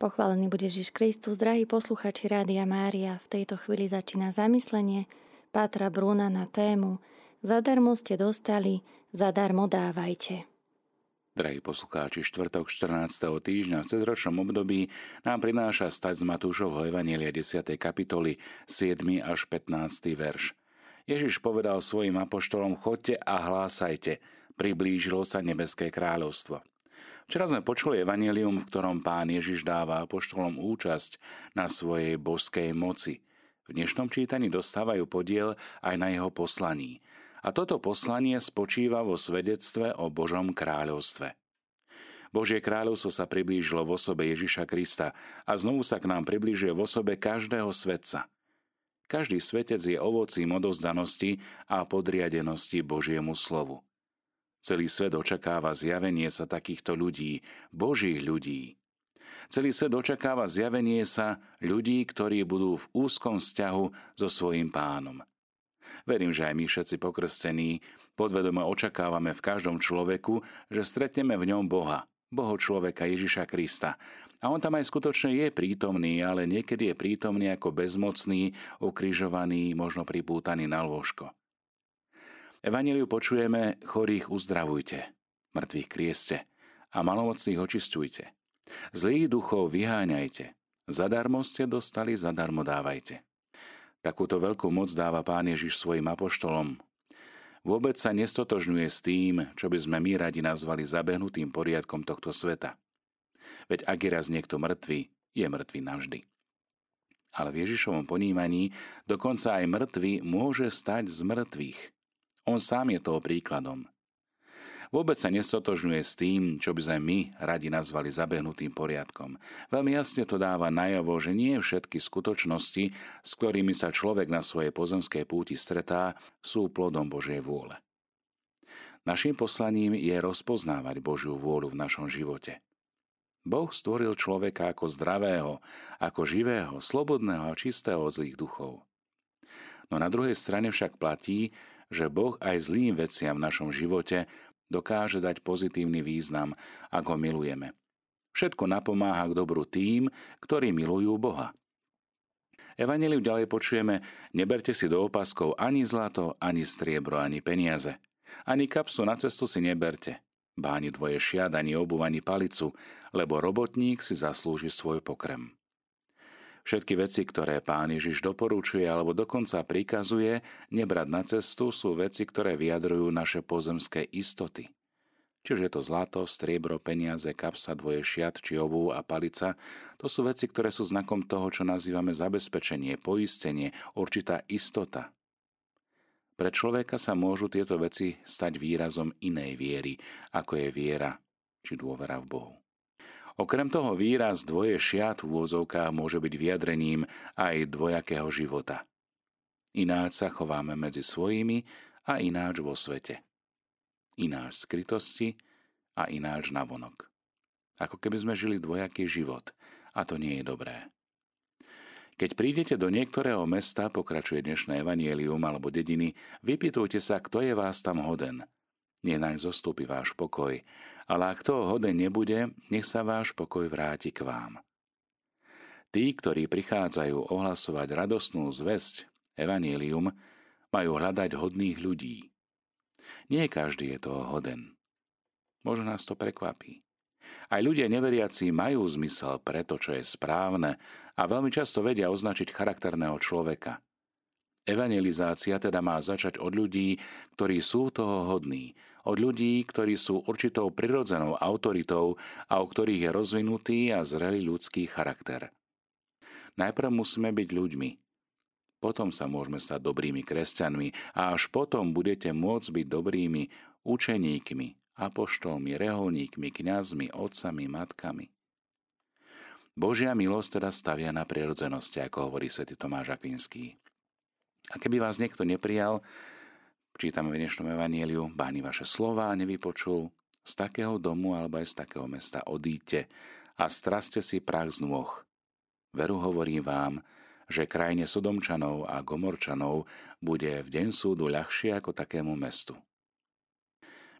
Pochválený bude Ježiš Kristus, drahí posluchači Rádia Mária. V tejto chvíli začína zamyslenie Pátra Brúna na tému Zadarmo ste dostali, zadarmo dávajte. Drahí poslucháči, štvrtok 14. týždňa v cezročnom období nám prináša stať z Matúšovho Evanielia 10. kapitoly 7. až 15. verš. Ježiš povedal svojim apoštolom, chodte a hlásajte, priblížilo sa nebeské kráľovstvo. Včera sme počuli evanelium, v ktorom pán Ježiš dáva apoštolom účasť na svojej boskej moci. V dnešnom čítaní dostávajú podiel aj na jeho poslaní. A toto poslanie spočíva vo svedectve o Božom kráľovstve. Božie kráľovstvo sa priblížilo v osobe Ježiša Krista a znovu sa k nám priblížuje v osobe každého svetca. Každý svetec je ovocím odozdanosti a podriadenosti Božiemu slovu. Celý svet očakáva zjavenie sa takýchto ľudí, božích ľudí. Celý svet očakáva zjavenie sa ľudí, ktorí budú v úzkom vzťahu so svojím pánom. Verím, že aj my všetci pokrstení podvedome očakávame v každom človeku, že stretneme v ňom Boha, Boho človeka Ježiša Krista. A on tam aj skutočne je prítomný, ale niekedy je prítomný ako bezmocný, ukrižovaný, možno pripútaný na lôžko. Evangeliu počujeme, chorých uzdravujte, mŕtvych krieste a malomocných očistujte. Zlých duchov vyháňajte, zadarmo ste dostali, zadarmo dávajte. Takúto veľkú moc dáva Pán Ježiš svojim apoštolom. Vôbec sa nestotožňuje s tým, čo by sme my radi nazvali zabehnutým poriadkom tohto sveta. Veď ak je raz niekto mŕtvy, je mŕtvy navždy. Ale v Ježišovom ponímaní dokonca aj mŕtvy môže stať z mŕtvych – on sám je toho príkladom. Vôbec sa nestotožňuje s tým, čo by sme my radi nazvali zabehnutým poriadkom. Veľmi jasne to dáva najavo, že nie všetky skutočnosti, s ktorými sa človek na svojej pozemskej púti stretá, sú plodom Božej vôle. Naším poslaním je rozpoznávať Božiu vôľu v našom živote. Boh stvoril človeka ako zdravého, ako živého, slobodného a čistého od zlých duchov. No na druhej strane však platí, že Boh aj zlým veciam v našom živote dokáže dať pozitívny význam, ak ho milujeme. Všetko napomáha k dobru tým, ktorí milujú Boha. Evangeliu ďalej počujeme, neberte si do opaskov ani zlato, ani striebro, ani peniaze. Ani kapsu na cestu si neberte, báni dvoje šiat, ani obuv, ani palicu, lebo robotník si zaslúži svoj pokrm. Všetky veci, ktoré pán Ježiš doporučuje alebo dokonca prikazuje nebrať na cestu, sú veci, ktoré vyjadrujú naše pozemské istoty. Čiže to zlato, striebro, peniaze, kapsa, dvoje šiat, či ovú a palica, to sú veci, ktoré sú znakom toho, čo nazývame zabezpečenie, poistenie, určitá istota. Pre človeka sa môžu tieto veci stať výrazom inej viery, ako je viera či dôvera v Bohu. Okrem toho výraz dvoje šiat v úvozovkách môže byť vyjadrením aj dvojakého života. Ináč sa chováme medzi svojimi a ináč vo svete. Ináč skrytosti a ináč navonok. Ako keby sme žili dvojaký život a to nie je dobré. Keď prídete do niektorého mesta, pokračuje dnešné evanielium alebo dediny, vypýtujte sa, kto je vás tam hoden. Nie naň zostúpi váš pokoj ale ak toho hoden nebude, nech sa váš pokoj vráti k vám. Tí, ktorí prichádzajú ohlasovať radostnú zväzť, evanílium, majú hľadať hodných ľudí. Nie každý je toho hoden. Možno nás to prekvapí. Aj ľudia neveriaci majú zmysel pre to, čo je správne a veľmi často vedia označiť charakterného človeka. Evangelizácia teda má začať od ľudí, ktorí sú toho hodní, od ľudí, ktorí sú určitou prirodzenou autoritou a o ktorých je rozvinutý a zrelý ľudský charakter. Najprv musíme byť ľuďmi, potom sa môžeme stať dobrými kresťanmi a až potom budete môcť byť dobrými učeníkmi, apoštolmi, reholníkmi, kňazmi, otcami, matkami. Božia milosť teda stavia na prirodzenosti, ako hovorí svätý Tomáš Akvinský. A keby vás niekto neprijal, Čítame v dnešnom evanieliu, báni vaše slova nevypočul, z takého domu alebo aj z takého mesta odíte a straste si prach z nôh. Veru hovorím vám, že krajine Sodomčanov a Gomorčanov bude v deň súdu ľahšie ako takému mestu.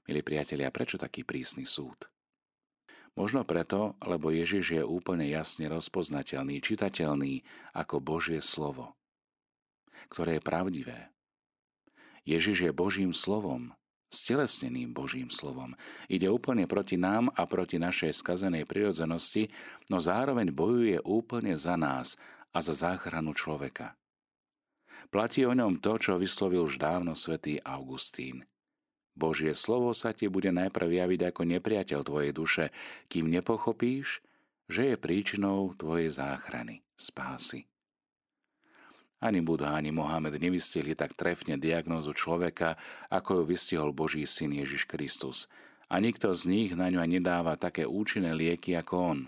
Milí priatelia, prečo taký prísny súd? Možno preto, lebo Ježiš je úplne jasne rozpoznateľný, čitateľný ako Božie slovo, ktoré je pravdivé. Ježiš je Božím slovom, stelesneným Božím slovom. Ide úplne proti nám a proti našej skazenej prirodzenosti, no zároveň bojuje úplne za nás a za záchranu človeka. Platí o ňom to, čo vyslovil už dávno svätý Augustín. Božie slovo sa ti bude najprv javiť ako nepriateľ tvojej duše, kým nepochopíš, že je príčinou tvojej záchrany, spásy. Ani Buddha, ani Mohamed nevystihli tak trefne diagnózu človeka, ako ju vystihol Boží syn Ježiš Kristus. A nikto z nich na ňu nedáva také účinné lieky ako on.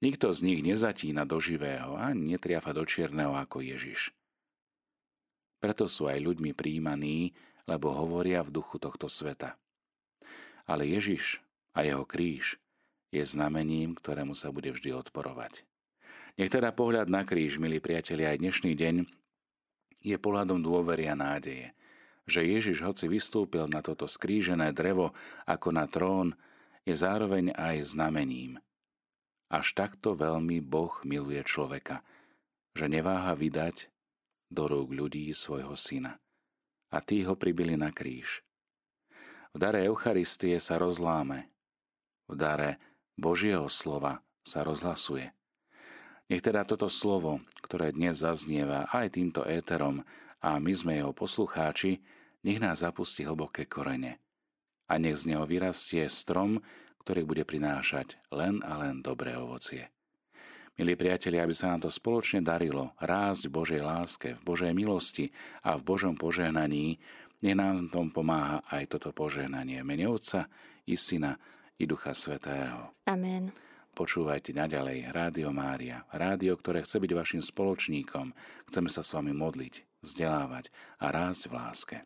Nikto z nich nezatína do živého a netriafa do čierneho ako Ježiš. Preto sú aj ľuďmi príjmaní, lebo hovoria v duchu tohto sveta. Ale Ježiš a jeho kríž je znamením, ktorému sa bude vždy odporovať. Nech teda pohľad na kríž, milí priatelia, aj dnešný deň je pohľadom dôvery a nádeje, že Ježiš, hoci vystúpil na toto skrížené drevo ako na trón, je zároveň aj znamením. Až takto veľmi Boh miluje človeka, že neváha vydať do rúk ľudí svojho syna. A tí ho pribili na kríž. V dare Eucharistie sa rozláme. V dare Božieho slova sa rozhlasuje. Nech teda toto slovo, ktoré dnes zaznieva aj týmto éterom a my sme jeho poslucháči, nech nás zapustí hlboké korene. A nech z neho vyrastie strom, ktorý bude prinášať len a len dobré ovocie. Milí priatelia, aby sa nám to spoločne darilo rásť v Božej láske, v Božej milosti a v Božom požehnaní, nech nám tom pomáha aj toto požehnanie. Mene Otca i Syna i Ducha Svetého. Amen. Počúvajte naďalej Rádio Mária, rádio, ktoré chce byť vašim spoločníkom. Chceme sa s vami modliť, vzdelávať a rásť v láske.